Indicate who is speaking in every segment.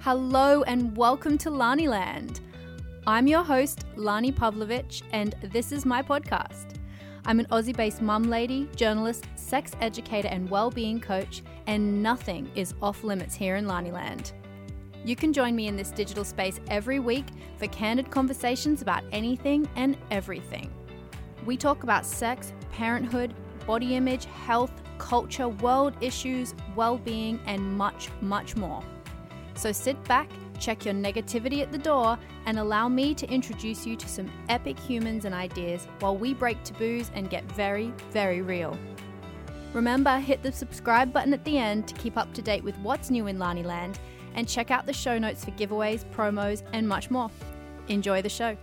Speaker 1: Hello and welcome to Lani Land. I'm your host, Lani Pavlovich, and this is my podcast. I'm an Aussie based mum lady, journalist, sex educator, and well-being coach, and nothing is off limits here in Lani Land. You can join me in this digital space every week for candid conversations about anything and everything. We talk about sex, parenthood, body image, health, culture, world issues, well being, and much, much more. So sit back, check your negativity at the door, and allow me to introduce you to some epic humans and ideas while we break taboos and get very, very real. Remember, hit the subscribe button at the end to keep up to date with what's new in Lani Land, and check out the show notes for giveaways, promos, and much more. Enjoy the show.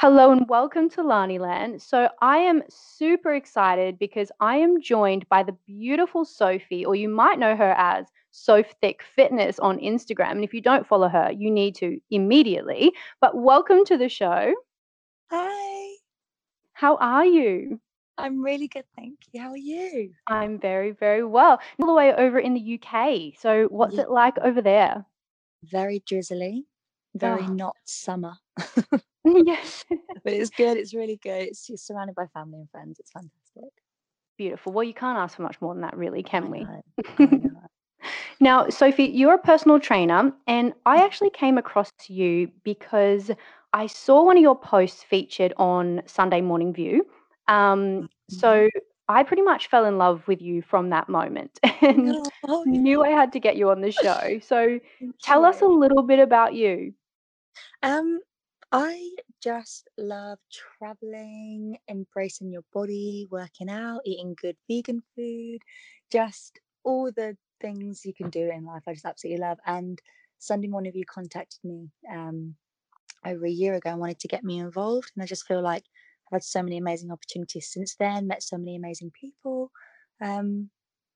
Speaker 1: Hello and welcome to Lani Land. So I am super excited because I am joined by the beautiful Sophie, or you might know her as Soph Thick Fitness on Instagram. And if you don't follow her, you need to immediately. But welcome to the show.
Speaker 2: Hi,
Speaker 1: How are you?
Speaker 2: I'm really good, thank you. How are you?
Speaker 1: I'm very, very well. All the way over in the UK. So what's
Speaker 2: Yeah.
Speaker 1: it like over there?
Speaker 2: Very drizzly, very
Speaker 1: Oh,
Speaker 2: not summer,
Speaker 1: yes.
Speaker 2: but it's good. It's really good. It's you're surrounded by family and friends. It's fantastic.
Speaker 1: Beautiful. Well, you can't ask for much more than that, really, can we?
Speaker 2: know. I know.
Speaker 1: Now, Sophie, you're a personal trainer, and I actually came across you because I saw one of your posts featured on Sunday Morning View. Um, so I pretty much fell in love with you from that moment and
Speaker 2: Oh,
Speaker 1: knew I had to get you on the show. So tell us a little bit about you.
Speaker 2: Um, I just love traveling, embracing your body, working out, eating good vegan food, just all the things you can do in life. I just absolutely love. And Sunday morning, of you contacted me um, over a year ago and wanted to get me involved. And I just feel like I've had so many amazing opportunities since then, met so many amazing people. Um,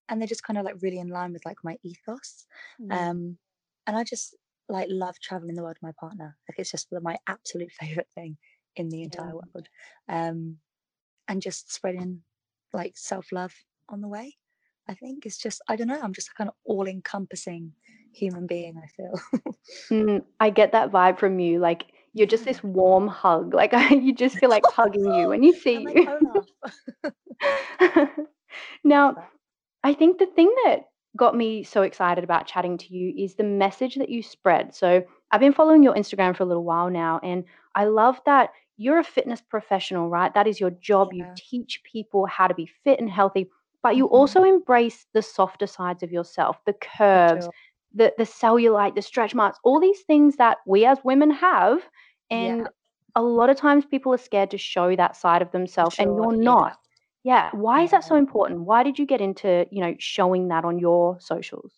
Speaker 2: and they're just kind of like really in line with like my ethos.
Speaker 1: Mm.
Speaker 2: Um, and I just like love traveling the world with my partner. Like it's just my absolute favorite thing in the
Speaker 1: Yeah.
Speaker 2: entire world. Um, and just spreading like self love on the way. I think it's just I don't know. I'm just kind of all encompassing human being. I feel.
Speaker 1: Mm, I get that vibe from you. Like you're just this warm hug. Like you just feel like hugging you when you see
Speaker 2: I'm
Speaker 1: you.
Speaker 2: Olaf.
Speaker 1: Now, I think the thing that got me so excited about chatting to you is the message that you spread. So, I've been following your Instagram for a little while now, and I love that you're a fitness professional, right? That is your job. You teach people how to be fit and healthy, but you
Speaker 2: hmm
Speaker 1: also embrace the softer sides of yourself, the curves, the, the cellulite, the stretch marks, all these things that we as women have. And
Speaker 2: Yeah.
Speaker 1: a lot of times people are scared to show that side of themselves, and you're
Speaker 2: Yeah.
Speaker 1: not. Yeah. Why is that so important? Why did you get into, you know, showing that on your socials?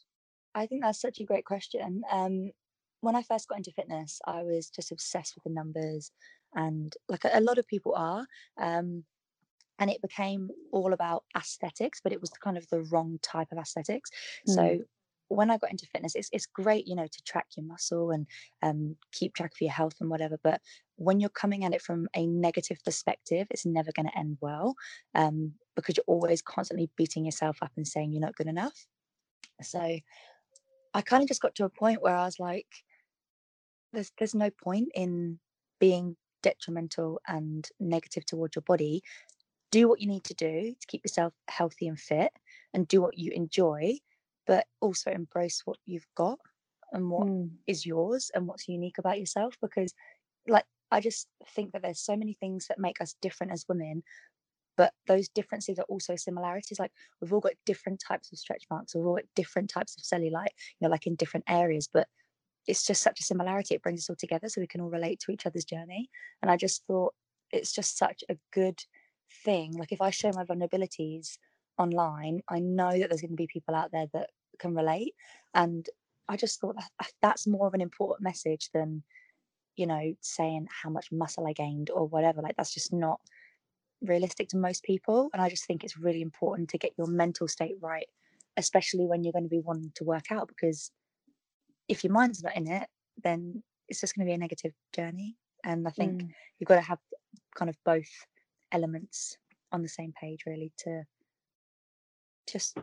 Speaker 2: I think that's such a great question. Um, when I first got into fitness, I was just obsessed with the numbers, and like a, a lot of people are. Um, and it became all about aesthetics, but it was kind of the wrong type of aesthetics.
Speaker 1: Mm.
Speaker 2: So when I got into fitness, it's it's great, you know, to track your muscle and um, keep track of your health and whatever. But when you're coming at it from a negative perspective, it's never going to end well um, because you're always constantly beating yourself up and saying you're not good enough. So I kind of just got to a point where I was like, there's there's no point in being detrimental and negative towards your body. Do what you need to do to keep yourself healthy and fit and do what you enjoy, but also embrace what you've got and what
Speaker 1: Mm.
Speaker 2: is yours and what's unique about yourself because like I just think that there's so many things that make us different as women but those differences are also similarities like we've all got different types of stretch marks we've all got different types of cellulite you know like in different areas but it's just such a similarity it brings us all together so we can all relate to each other's journey and i just thought it's just such a good thing like if i show my vulnerabilities online i know that there's going to be people out there that can relate and i just thought that that's more of an important message than you know saying how much muscle i gained or whatever like that's just not realistic to most people and i just think it's really important to get your mental state right especially when you're going to be wanting to work out because if your mind's not in it then it's just going to be a negative journey and i think
Speaker 1: Mm.
Speaker 2: you've got to have kind of both elements on the same page really to just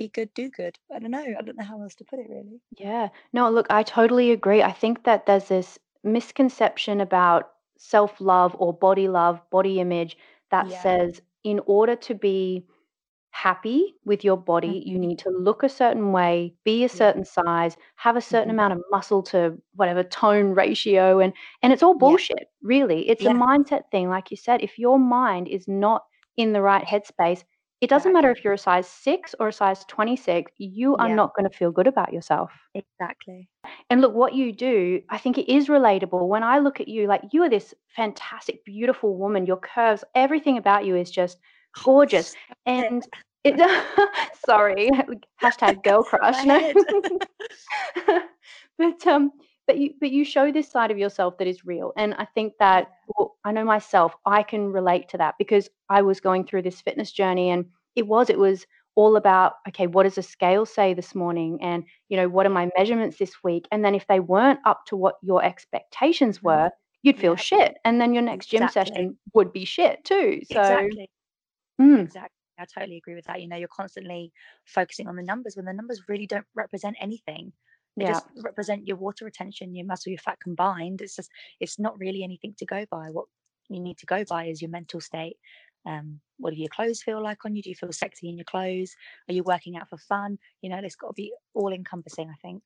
Speaker 2: be good, do good. I don't know. I don't know how else to put it really.
Speaker 1: Yeah. No, look, I totally agree. I think that there's this misconception about self love or body love, body image that
Speaker 2: Yeah.
Speaker 1: says in order to be happy with your body, you
Speaker 2: Mhm.
Speaker 1: need to look a certain way, be a
Speaker 2: Yeah.
Speaker 1: certain size, have a certain
Speaker 2: Mhm.
Speaker 1: amount of muscle to whatever tone ratio and and it's all
Speaker 2: Yeah.
Speaker 1: bullshit, really. It's a mindset thing. Like you said, if your mind is not in the right headspace, it doesn't matter if you're a size 6 or a size 26, you are
Speaker 2: Yeah.
Speaker 1: not gonna feel good about yourself.
Speaker 2: Exactly.
Speaker 1: And look, what you do, I think it is relatable. When I look at you, like you are this fantastic, beautiful woman. Your curves, everything about you is just gorgeous. And it sorry, hashtag girl crush.
Speaker 2: My
Speaker 1: No.
Speaker 2: head.
Speaker 1: but um, but you but you show this side of yourself that is real. And I think that well, I know myself, I can relate to that because I was going through this fitness journey and it was, it was all about, okay, what does the scale say this morning? And you know, what are my measurements this week? And then if they weren't up to what your expectations
Speaker 2: Mhm.
Speaker 1: were, you'd feel
Speaker 2: Yeah.
Speaker 1: shit. And then your next gym
Speaker 2: Exactly.
Speaker 1: session would be shit too. So
Speaker 2: Exactly.
Speaker 1: mm,
Speaker 2: Exactly. I totally agree with that. You know, you're constantly focusing on the numbers when the numbers really don't represent anything. They
Speaker 1: yeah.
Speaker 2: just represent your water retention, your muscle, your fat combined. It's just, it's not really anything to go by. What you need to go by is your mental state. Um, what do your clothes feel like on you? Do you feel sexy in your clothes? Are you working out for fun? You know, it's got to be all encompassing, I think.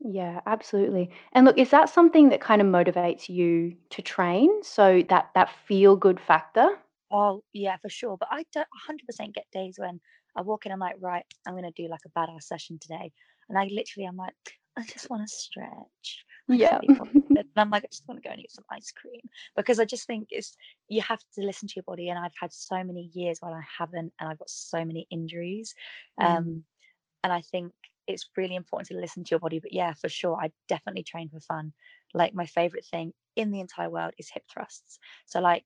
Speaker 1: Yeah, absolutely. And look, is that something that kind of motivates you to train? So that that feel good factor?
Speaker 2: Oh, yeah, for sure. But I don't 100% get days when I walk in, I'm like, right, I'm going to do like a badass session today. And I literally, I'm like, I just want to stretch. I
Speaker 1: Yeah.
Speaker 2: can't be bothered. And I'm like, I just want to go and eat some ice cream because I just think it's, you have to listen to your body. And I've had so many years while I haven't, and I've got so many injuries.
Speaker 1: Mm.
Speaker 2: Um, and I think it's really important to listen to your body. But yeah, for sure, I definitely train for fun. Like my favorite thing in the entire world is hip thrusts. So like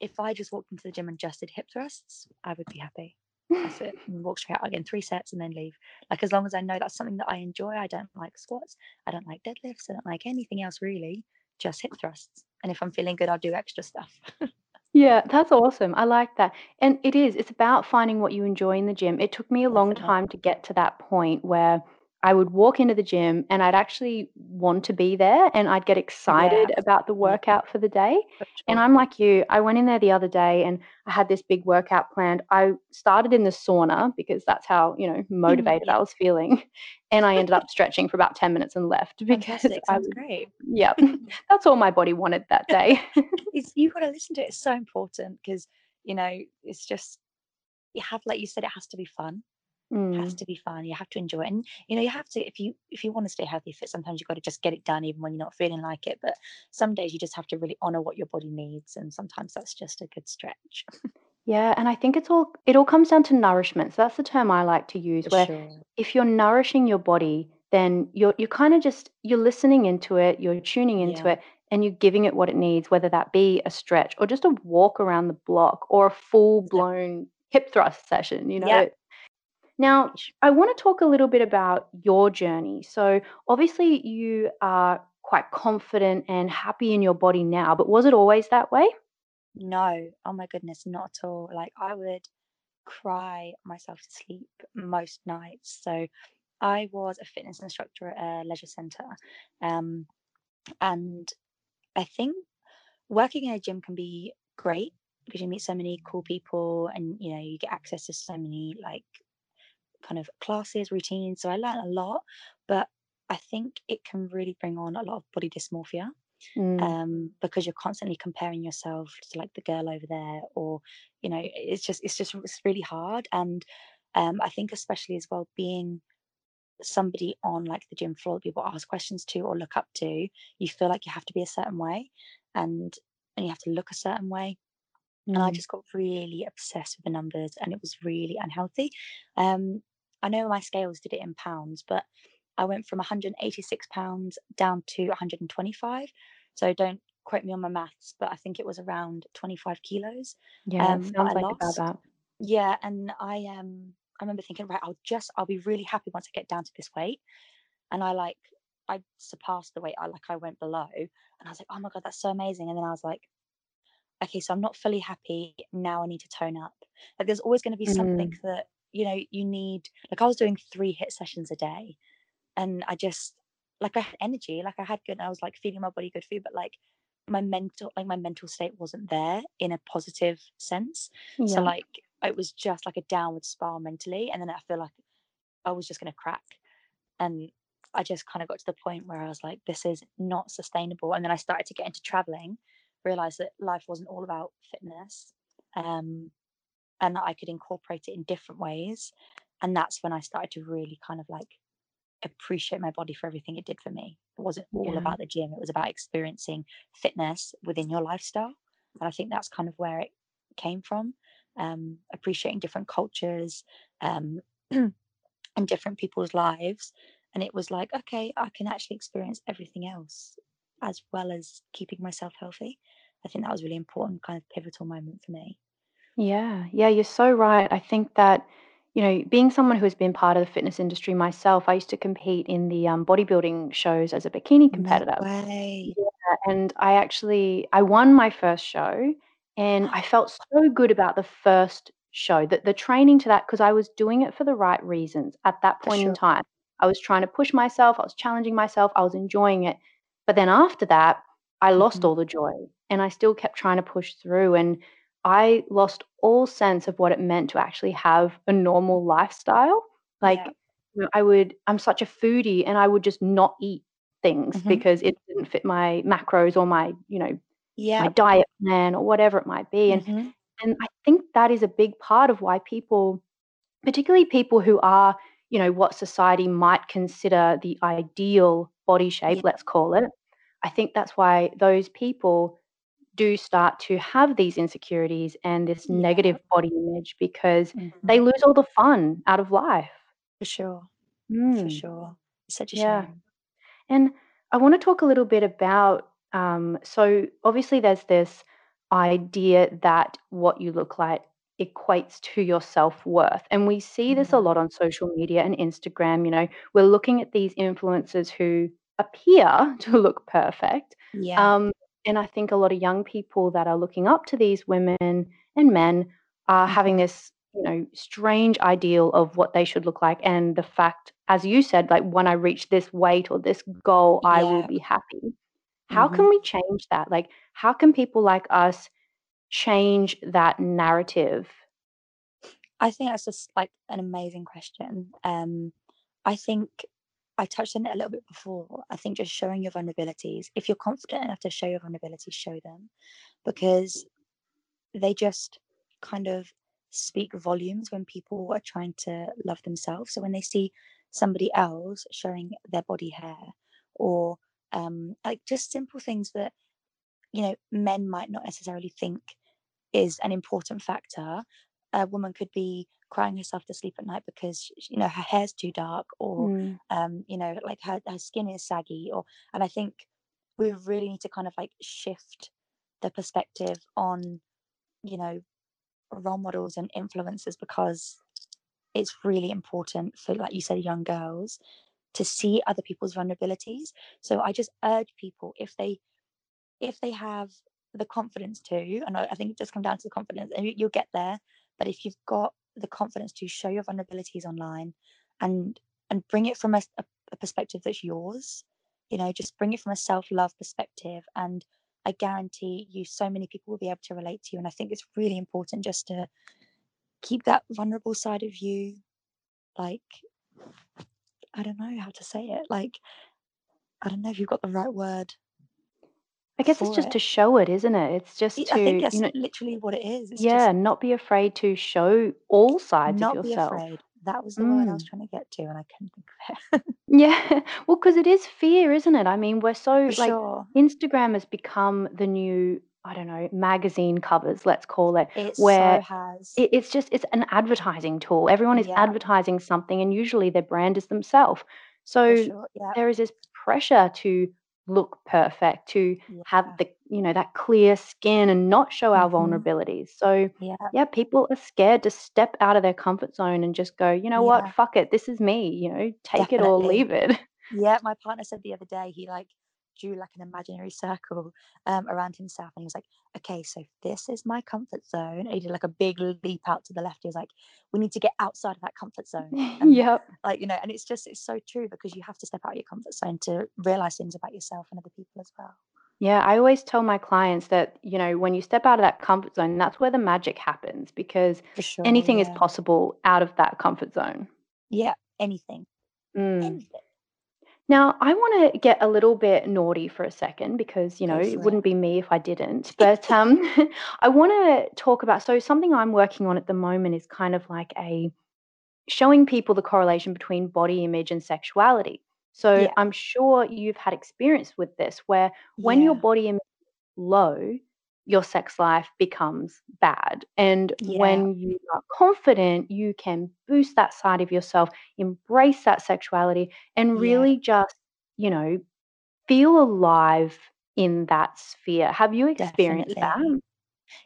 Speaker 2: if I just walked into the gym and just did hip thrusts, I would be happy. That's it. And walk straight out again, three sets and then leave. Like as long as I know that's something that I enjoy, I don't like squats, I don't like deadlifts, I don't like anything else really, just hip thrusts. And if I'm feeling good, I'll do extra stuff.
Speaker 1: Yeah, that's awesome. I like that. And it is, it's about finding what you enjoy in the gym. It took me a long time to get to that point where I would walk into the gym and I'd actually want to be there and I'd get
Speaker 2: Yeah,
Speaker 1: excited about the
Speaker 2: mm.
Speaker 1: workout for the day.
Speaker 2: for
Speaker 1: And. I'm like you, I went in there the other day and I had this big workout planned. I started in the sauna because that's how, you know, mm-hmm. motivated
Speaker 2: Yeah,
Speaker 1: I was feeling. And I ended up stretching for about 10 minutes and left because. I was,
Speaker 2: great.
Speaker 1: yeah, that's all my body wanted that day.
Speaker 2: it's you've got to listen to it. It's so important because you know it's just you have, like you said, it has to be fun. It has
Speaker 1: Mm,
Speaker 2: to be fun. You have to enjoy it, and you know you have to if you if you want to stay healthy fit. Sometimes you've got to just get it done, even when you're not feeling like it. But some days you just have to really honor what your body needs, and sometimes that's just a good stretch
Speaker 1: yeah, and I think it's all it all comes down to nourishment. So that's the term I like to use,
Speaker 2: for
Speaker 1: where
Speaker 2: sure.
Speaker 1: if you're nourishing your body, then you're you're kind of just you're listening into it, you're tuning into
Speaker 2: Yeah,
Speaker 1: it, and you're giving it what it needs, whether that be a stretch or just a walk around the block or a full blown hip thrust session. You know,
Speaker 2: Yep.
Speaker 1: Now I want to talk a little bit about your journey. So obviously you are quite confident and happy in your body now, but was it always that way?
Speaker 2: No, oh my goodness, not at all. Like I would cry myself to sleep most nights. So I was a fitness instructor at a leisure centre, um, and I think working in a gym can be great because you meet so many cool people and you know you get access to so many like kind of classes routines so i learned a lot but i think it can really bring on a lot of body dysmorphia
Speaker 1: Mm,
Speaker 2: um because you're constantly comparing yourself to like the girl over there or you know it's just it's just it's really hard and um i think especially as well being somebody on like the gym floor that people ask questions to or look up to you feel like you have to be a certain way and and you have to look a certain way and I
Speaker 1: mm,
Speaker 2: just got really obsessed with the numbers and it was really unhealthy. Um, I know my scales did it in pounds, but I went from 186 pounds down to 125. So don't quote me on my maths, but I think it was around 25 kilos
Speaker 1: yeah,
Speaker 2: um,
Speaker 1: sounds like about that.
Speaker 2: Yeah, and I um I remember thinking, right, I'll just I'll be really happy once I get down to this weight. And I like I surpassed the weight. I like I went below, and I was like, oh my god, that's so amazing. And then I was like okay, so I'm not fully happy. Now I need to tone up. Like there's always going to be something
Speaker 1: Mm,
Speaker 2: that you know you need like i was doing three HIIT sessions a day and i just like i had energy like i had good i was like feeding my body good food but like my mental like my mental state wasn't there in a positive sense yeah. so like it was just like a downward spiral mentally and then i feel like i was just going to crack and i just kind of got to the point where i was like this is not sustainable and then i started to get into traveling realized that life wasn't all about fitness um, and that I could incorporate it in different ways. And that's when I started to really kind of like appreciate my body for everything it did for me. It wasn't all about the gym, it was about experiencing fitness within your lifestyle. And I think that's kind of where it came from. Um, appreciating different cultures um, and different people's lives. And it was like, okay, I can actually experience everything else as well as keeping myself healthy. I think that was really important, kind of pivotal moment for me.
Speaker 1: Yeah, yeah, you're so right. I think that, you know, being someone who has been part of the fitness industry myself, I used to compete in the um, bodybuilding shows as a bikini competitor.
Speaker 2: No way.
Speaker 1: Yeah, and I actually I won my first show, and I felt so good about the first show that the training to that because I was doing it for the right reasons at that point in time. I was trying to push myself, I was challenging myself, I was enjoying it. But then after that, I lost Mhm. all the joy and I still kept trying to push through. And I lost all sense of what it meant to actually have a normal lifestyle. Like, Yeah. you know, I would, I'm such a foodie and I would just not eat things Mhm. because it didn't fit my macros or my, you know, my diet plan or whatever it might be. And Mhm. and I think that is a big part of why people, particularly people who are, you know, what society might consider the ideal body shape,
Speaker 2: Yeah.
Speaker 1: let's call it. I think that's why those people do start to have these insecurities and this
Speaker 2: Yeah.
Speaker 1: negative body image because they
Speaker 2: Mhm.
Speaker 1: lose all the fun out of life.
Speaker 2: For sure. For
Speaker 1: Mm,
Speaker 2: sure. It's such a
Speaker 1: yeah.
Speaker 2: shame.
Speaker 1: And I want to talk a little bit about um, so obviously there's this idea that what you look like equates to your self-worth. And we see this a lot on social media and Instagram. You know, we're looking at these influencers who appear to look perfect.
Speaker 2: Yeah.
Speaker 1: Um, and I think a lot of young people that are looking up to these women and men are having
Speaker 2: Mhm.
Speaker 1: this, you know, strange ideal of what they should look like. And the fact, as you said, like when I reach this weight or this goal, I will be happy. How can
Speaker 2: Mhm.
Speaker 1: we change that? Like, how can people like us change that narrative?
Speaker 2: I think that's just like an amazing question. Um, I think I touched on it a little bit before. I think just showing your vulnerabilities. If you're confident enough to show your vulnerabilities, show them because they just kind of speak volumes when people are trying to love themselves. So when they see somebody else showing their body hair or um, like just simple things that you know men might not necessarily think is an important factor a woman could be crying herself to sleep at night because you know her hair's too dark or
Speaker 1: Mm.
Speaker 2: um you know like her, her skin is saggy or and i think we really need to kind of like shift the perspective on you know role models and influencers because it's really important for like you said young girls to see other people's vulnerabilities so i just urge people if they if they have the confidence to and i, think it just comes down to the confidence and you, you'll get there but if you've got the confidence to show your vulnerabilities online and and bring it from a, a, perspective that's yours you know just bring it from a self-love perspective and i guarantee you so many people will be able to relate to you and i think it's really important just to keep that vulnerable side of you like i don't know how to say it like i don't know if you've got the right word
Speaker 1: I guess it's just
Speaker 2: it
Speaker 1: to show it, isn't it? It's just
Speaker 2: i think
Speaker 1: to, you know,
Speaker 2: literally what it is it's just
Speaker 1: yeah, not be afraid to show all sides of
Speaker 2: not be
Speaker 1: yourself.
Speaker 2: afraid that was the word i was
Speaker 1: Mm.
Speaker 2: trying to get to and i couldn't think of it
Speaker 1: Yeah. Well, because it is fear, isn't it? I mean, we're so
Speaker 2: for
Speaker 1: like
Speaker 2: sure
Speaker 1: Instagram has become the new, I don't know, magazine covers, let's call it,
Speaker 2: it
Speaker 1: where
Speaker 2: so has
Speaker 1: it, it's just it's an advertising tool. Everyone is
Speaker 2: yeah
Speaker 1: advertising something, and usually their brand is themselves. So
Speaker 2: sure yeah
Speaker 1: there is this pressure to look perfect, to have the, you know, that clear skin and not show our
Speaker 2: hmm
Speaker 1: vulnerabilities. So
Speaker 2: yeah.
Speaker 1: yeah, people are scared to step out of their comfort zone and just go, you know what, fuck it, this is me, you know, take it or leave it.
Speaker 2: yeah my partner said the other day he like drew like an imaginary circle um, around himself and he was like okay so this is my comfort zone and he did like a big leap out to the left he was like we need to get outside of that comfort zone and
Speaker 1: yep.
Speaker 2: like you know and it's just it's so true because you have to step out of your comfort zone to realize things about yourself and other people as well
Speaker 1: Yeah, I always tell my clients that, you know, when you step out of that comfort zone, that's where the magic happens because
Speaker 2: sure
Speaker 1: anything is possible out of that comfort zone.
Speaker 2: yeah anything
Speaker 1: Mm.
Speaker 2: anything
Speaker 1: Now, I want to get a little bit naughty for a second because, you know,
Speaker 2: go
Speaker 1: it wouldn't be me if I didn't. But um, I want to talk about so something I'm working on at the moment is kind of like a showing people the correlation between body image and sexuality. So
Speaker 2: yeah
Speaker 1: I'm sure you've had experience with this where when your body image is low, your sex life becomes bad. And
Speaker 2: yeah
Speaker 1: when you are confident, you can boost that side of yourself, embrace that sexuality, and
Speaker 2: yeah
Speaker 1: really just, you know, feel alive in that sphere. Have you experienced that?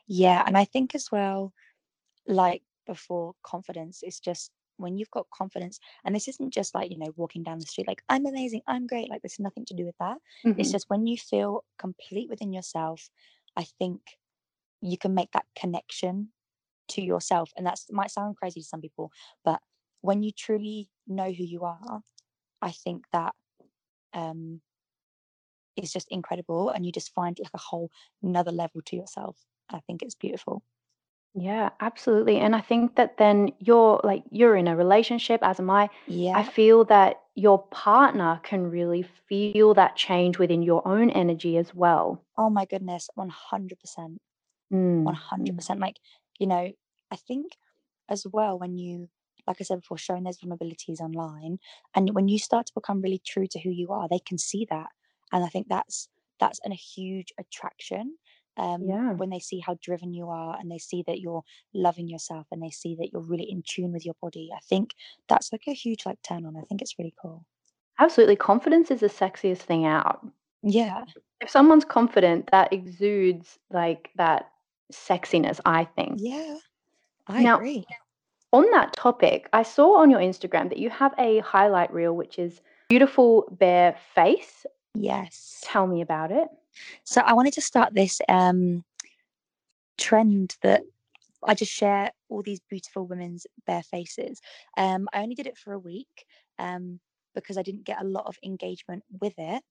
Speaker 2: yeah and i think as well like before confidence is just when you've got confidence and this isn't just like you know walking down the street like i'm amazing i'm great like there's nothing to do with that it's
Speaker 1: hmm
Speaker 2: just when you feel complete within yourself i think you can make that connection to yourself and that might sound crazy to some people but when you truly know who you are i think that um is just incredible and you just find like a whole another level to yourself. I think it's beautiful
Speaker 1: Yeah, absolutely. And I think that then you're like you're in a relationship, as am I. I
Speaker 2: yeah
Speaker 1: feel that your partner can really feel that change within your own energy as well.
Speaker 2: oh my goodness 100%
Speaker 1: Mm, mm.
Speaker 2: 100% like you know i think as well when you like i said before showing those vulnerabilities online and when you start to become really true to who you are they can see that and i think that's that's an, a huge attraction um,
Speaker 1: Yeah.
Speaker 2: when they see how driven you are and they see that you're loving yourself and they see that you're really in tune with your body i think that's like a huge like turn on i think it's really cool
Speaker 1: Absolutely. Confidence is the sexiest thing out.
Speaker 2: yeah
Speaker 1: If someone's confident, that exudes like that sexiness, I think.
Speaker 2: yeah i
Speaker 1: Now,
Speaker 2: agree
Speaker 1: on that topic, I saw on your Instagram that you have a highlight reel, which is beautiful bare face.
Speaker 2: yes
Speaker 1: Tell me about it.
Speaker 2: So i wanted to start this um trend that I just share all these beautiful women's bare faces. Um, I only did it for a week um, because I didn't get a lot of engagement with it.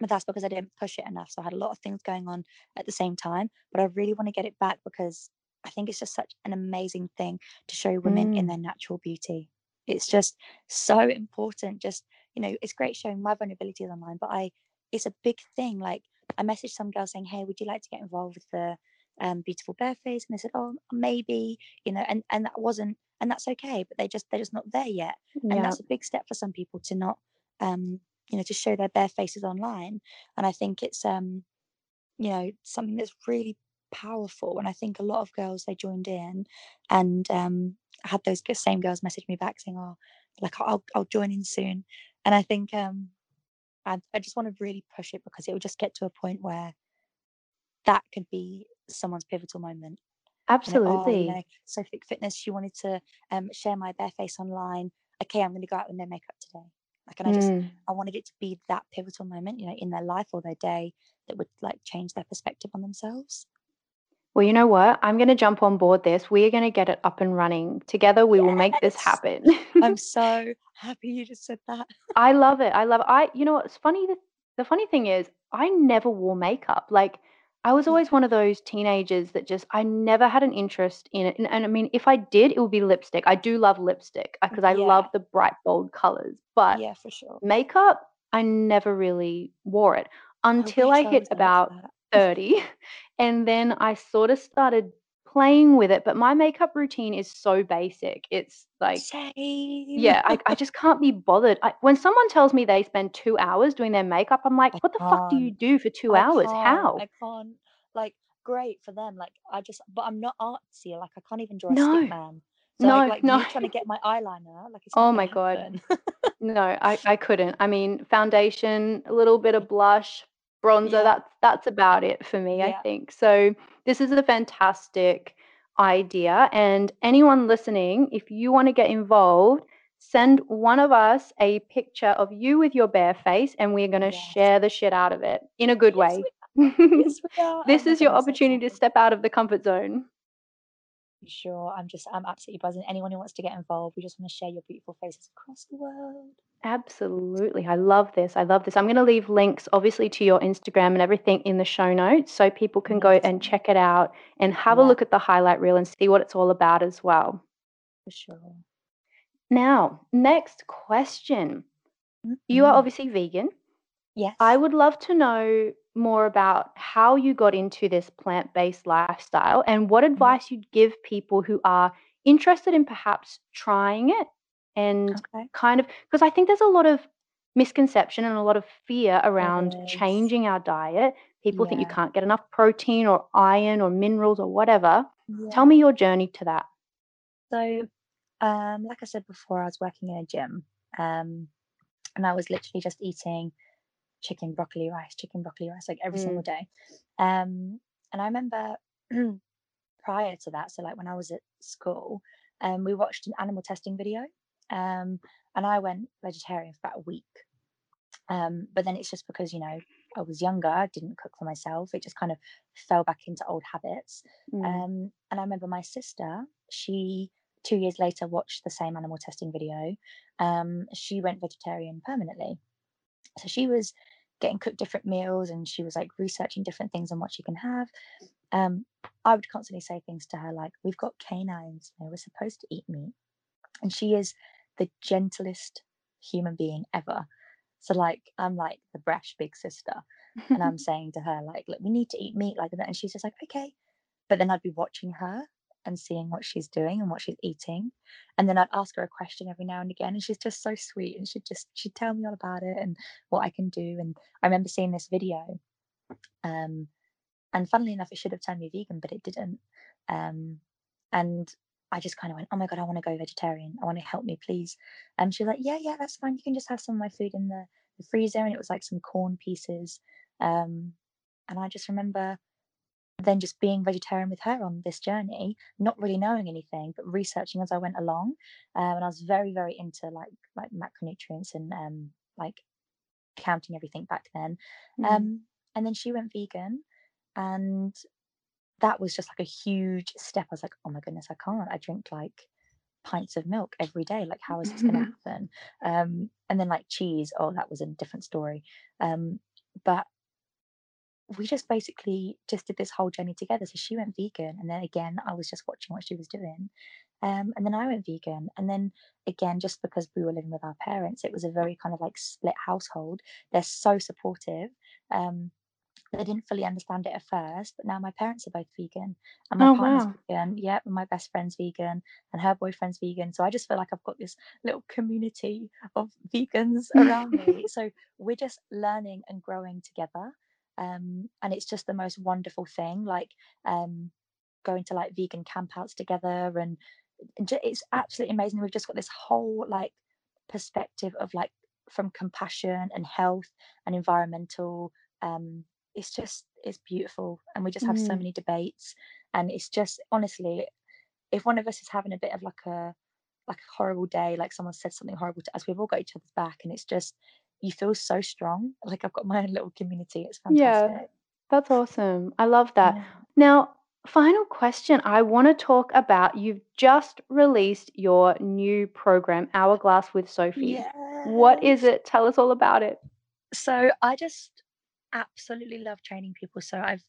Speaker 2: But that's because I didn't push it enough. So I had a lot of things going on at the same time. But I really want to get it back because I think it's just such an amazing thing to show women in
Speaker 1: Mm,
Speaker 2: their natural beauty. It's just so important. Just, you know, it's great showing my vulnerabilities online, but I, it's a big thing. Like I messaged some girl saying, Hey, would you like to get involved with the um, beautiful bare face? And they said, Oh, maybe, you know, and, and that wasn't, and that's okay, but they just, they're just not there yet. And
Speaker 1: yeah.
Speaker 2: that's a big step for some people to not, um, you know, to show their bare faces online. And I think it's, um, you know, something that's really powerful. And I think a lot of girls, they joined in and, um, I had those same girls message me back saying, Oh, like I'll, I'll join in soon. And I think, um, I, I just want to really push it because it will just get to a point where that could be someone's pivotal moment. You know, oh, you
Speaker 1: Absolutely.
Speaker 2: so Sophie Fitness, she wanted to um, share my bare face online. Okay, I'm going to go out with no makeup today. Like, and I just,
Speaker 1: Mm.
Speaker 2: I wanted it to be that pivotal moment, you know, in their life or their day that would like change their perspective on themselves.
Speaker 1: Well, you know what? I'm going to jump on board this. We are going to get it up and running. Together, we will make this happen.
Speaker 2: I'm so happy you just said that.
Speaker 1: I love it. I love it. I, you know what's funny? The, the funny thing is, I never wore makeup. Like, I was
Speaker 2: mm.
Speaker 1: always one of those teenagers that just, I never had an interest in it. And, and I mean, if I did, it would be lipstick. I do love lipstick uh, because I
Speaker 2: yeah,
Speaker 1: love the bright, bold colors. But
Speaker 2: yeah, for sure.
Speaker 1: makeup, I never really wore it until I
Speaker 2: I
Speaker 1: hit
Speaker 2: like
Speaker 1: about. 30. And then I sort of started playing with it. But my makeup routine is so basic. It's like,
Speaker 2: Same.
Speaker 1: yeah, I, I just can't be bothered. I, when someone tells me they spend two hours doing their makeup, I'm like,
Speaker 2: I
Speaker 1: what the fuck do you do for two hours?
Speaker 2: can't.
Speaker 1: How?
Speaker 2: I can't. Like, great for them. Like, I just, but I'm not artsy. Like, I can't even draw a stick man. So, like,
Speaker 1: no,
Speaker 2: like
Speaker 1: no.
Speaker 2: trying to get my eyeliner, like,
Speaker 1: Oh my God. No, I, I couldn't. I mean, foundation, a little bit of blush, bronzer,
Speaker 2: Yeah,
Speaker 1: that's that's about it for me, I think. So this is a fantastic idea. And anyone listening, if you want to get involved, send one of us a picture of you with your bare face, and we're going to
Speaker 2: Yes.
Speaker 1: share the shit out of it in a good
Speaker 2: Yes,
Speaker 1: way.
Speaker 2: Yes, we are. Oh
Speaker 1: this is your
Speaker 2: I'm
Speaker 1: opportunity to step out of the comfort zone.
Speaker 2: Sure, I'm just, I'm absolutely buzzing. Anyone who wants to get involved, we just want to share your beautiful faces across the world.
Speaker 1: Absolutely. I love this. I love this. I'm going to leave links, obviously, to your Instagram and everything in the show notes so people can go and check it out and have a look at the highlight reel and see what it's all about as well.
Speaker 2: for sure.
Speaker 1: Now, next question. You are
Speaker 2: Mhm.
Speaker 1: obviously vegan.
Speaker 2: Yes.
Speaker 1: I would love to know more about how you got into this plant based lifestyle and what advice you'd give people who are interested in perhaps trying it and
Speaker 2: Okay.
Speaker 1: kind of because I think there's a lot of misconception and a lot of fear around changing our diet. People think you can't get enough protein or iron or minerals or whatever. Tell me your journey to that.
Speaker 2: So, um, like I said before, I was working in a gym, um, and I was literally just eating chicken, broccoli, rice, chicken, broccoli, rice, like every single
Speaker 1: Mm.
Speaker 2: day. Um, and I remember prior to that, so like when I was at school, um, we watched an animal testing video, um, and I went vegetarian for about a week. Um, but then it's just because you know I was younger, I didn't cook for myself. It just kind of fell back into old habits.
Speaker 1: Mm.
Speaker 2: Um, and I remember my sister, she two years later watched the same animal testing video. Um, she went vegetarian permanently. So she was getting cooked different meals and she was like researching different things on what she can have. Um, I would constantly say things to her like, We've got canines, you know, we're supposed to eat meat. And she is the gentlest human being ever. So like I'm like the brash big sister and I'm saying to her like, look, we need to eat meat like that. And she's just like, okay. But then I'd be watching her and seeing what she's doing and what she's eating. And then I'd ask her a question every now and again. And she's just so sweet. And she'd just she'd tell me all about it and what I can do. And I remember seeing this video. Um and funnily enough, it should have turned me vegan, but it didn't. Um and I just kind of went, Oh my god, I want to go vegetarian. I want to help me, please. And she was like, Yeah, yeah, that's fine. You can just have some of my food in the, the freezer. And it was like some corn pieces. Um and I just remember then just being vegetarian with her on this journey, not really knowing anything, but researching as I went along. Um, and I was very, very into like like macronutrients and um, like counting everything back then.
Speaker 1: Mm.
Speaker 2: Um, and then she went vegan, and that was just like a huge step. I was like, oh my goodness, I can't. I drink like pints of milk every day. Like, how is this going to happen? Um, and then like cheese. Oh, that was a different story. Um, but we just basically just did this whole journey together. So she went vegan, and then again, I was just watching what she was doing. Um, and then I went vegan, and then again, just because we were living with our parents, it was a very kind of like split household. They're so supportive. Um, they didn't fully understand it at first, but now my parents are both vegan, and my
Speaker 1: Oh,
Speaker 2: partner's
Speaker 1: wow.
Speaker 2: vegan. Yep, and my best friend's vegan, and her boyfriend's vegan. So I just feel like I've got this little community of vegans around me. So we're just learning and growing together um and it's just the most wonderful thing like um going to like vegan campouts together and it's absolutely amazing we've just got this whole like perspective of like from compassion and health and environmental um it's just it's beautiful and we just have so
Speaker 1: Mm.
Speaker 2: many debates and it's just honestly if one of us is having a bit of like a like a horrible day like someone said something horrible to us we've all got each other's back and it's just you feel so strong like i've got my own little community it's fantastic.
Speaker 1: Yeah, that's awesome. I love that.
Speaker 2: yeah
Speaker 1: Now, final question. I want to talk about you've just released your new program, Hourglass with Sophie. What is it? Tell us all about it.
Speaker 2: so i just absolutely love training people so i've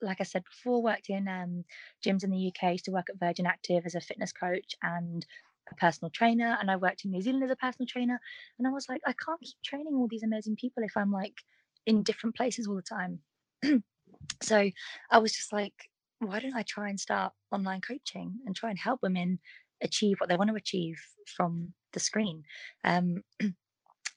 Speaker 2: like i said before worked in um, gyms in the uk used to work at virgin active as a fitness coach and a personal trainer and i worked in new zealand as a personal trainer and i was like i can't keep training all these amazing people if i'm like in different places all the time so i was just like why don't i try and start online coaching and try and help women achieve what they want to achieve from the screen um,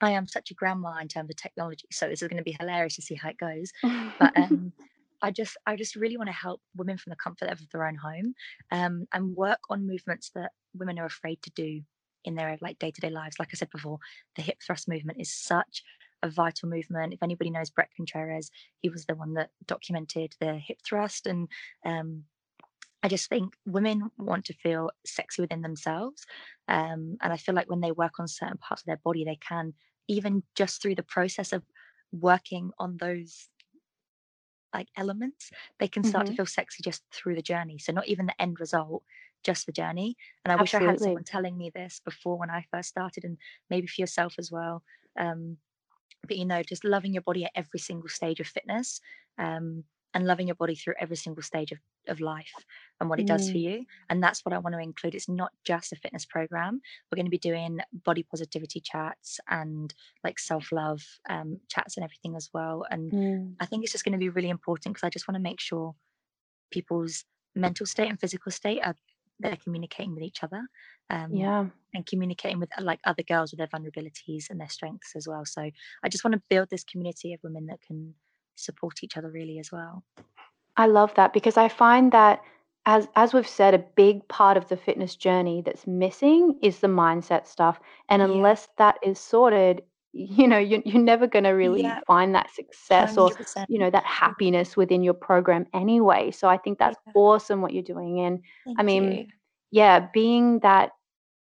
Speaker 2: I am such a grandma in terms of technology, so this is going to be hilarious to see how it goes. But um, I just, I just really want to help women from the comfort of their own home, um, and work on movements that women are afraid to do in their like day-to-day lives. Like I said before, the hip thrust movement is such a vital movement. If anybody knows Bret Contreras, he was the one that documented the hip thrust, and um, I just think women want to feel sexy within themselves. Um, and I feel like when they work on certain parts of their body, they can, even just through the process of working on those like elements, they can start
Speaker 1: Mm-hmm.
Speaker 2: to feel sexy just through the journey. So not even the end result, just the journey. And I wish I had someone telling me this before when I first started, and maybe for yourself as well. Um, but you know, just loving your body at every single stage of fitness. Um, and loving your body through every single stage of, of life and what it does for
Speaker 1: Mm.
Speaker 2: you. And that's what I want to include. It's not just a fitness program. We're going to be doing body positivity chats and like self love um, chats and everything as well. And
Speaker 1: Mm.
Speaker 2: I think it's just going to be really important because I just want to make sure people's mental state and physical state are they're communicating with each other um,
Speaker 1: Yeah.
Speaker 2: and communicating with like other girls with their vulnerabilities and their strengths as well. So I just want to build this community of women that can support each other really as well.
Speaker 1: I love that because I find that as as we've said, a big part of the fitness journey that's missing is the mindset stuff. And
Speaker 2: Yeah.
Speaker 1: unless that is sorted, you know, you're, you're never going to really
Speaker 2: Yeah.
Speaker 1: find that success or
Speaker 2: 100%.
Speaker 1: you know that happiness within your program anyway. So I think that's
Speaker 2: Yeah.
Speaker 1: awesome what you're doing. And
Speaker 2: Thank
Speaker 1: I mean,
Speaker 2: you.
Speaker 1: yeah, being that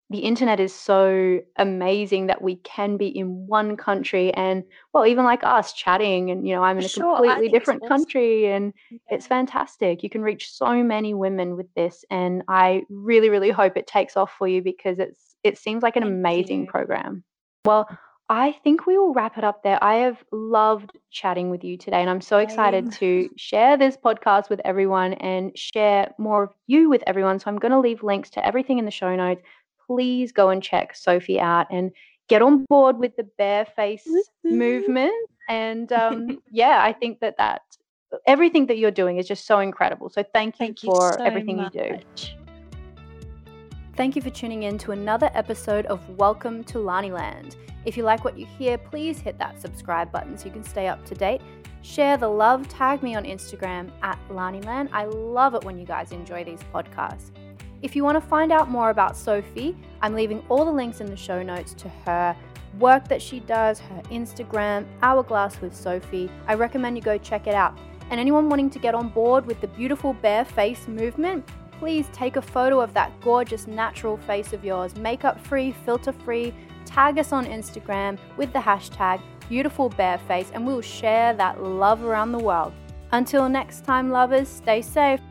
Speaker 1: the internet is so amazing that we can be in one country and well, even like us chatting and you know, I'm in a
Speaker 2: sure.
Speaker 1: Completely different country and
Speaker 2: Yeah.
Speaker 1: it's fantastic. You can reach so many women with this and I really really hope it takes off for you because it's it seems like an
Speaker 2: Thank
Speaker 1: amazing
Speaker 2: you.
Speaker 1: program. Well, I think we will wrap it up there. I have loved chatting with you today and I'm so excited to share this podcast with everyone and share more of you with everyone. So I'm going to leave links to everything in the show notes. Please go and check Sophie out and get on board with the bare face movement. And um, yeah, I think that that everything that you're doing is just so incredible. So thank you
Speaker 2: Thank you
Speaker 1: for
Speaker 2: so
Speaker 1: everything you do.
Speaker 3: Thank you for tuning in to another episode of Welcome to Lani Land. If you like what you hear, please hit that subscribe button so you can stay up to date. Share the love, tag me on Instagram at Laniland. I love it when you guys enjoy these podcasts. If you want to find out more about Sophie, I'm leaving all the links in the show notes to her work that she does, her Instagram, Hourglass with Sophie. I recommend you go check it out. And anyone wanting to get on board with the beautiful bare face movement, please take a photo of that gorgeous natural face of yours, makeup free, filter free. Tag us on Instagram with the hashtag beautiful bare face, and we'll share that love around the world. Until next time, lovers, stay safe.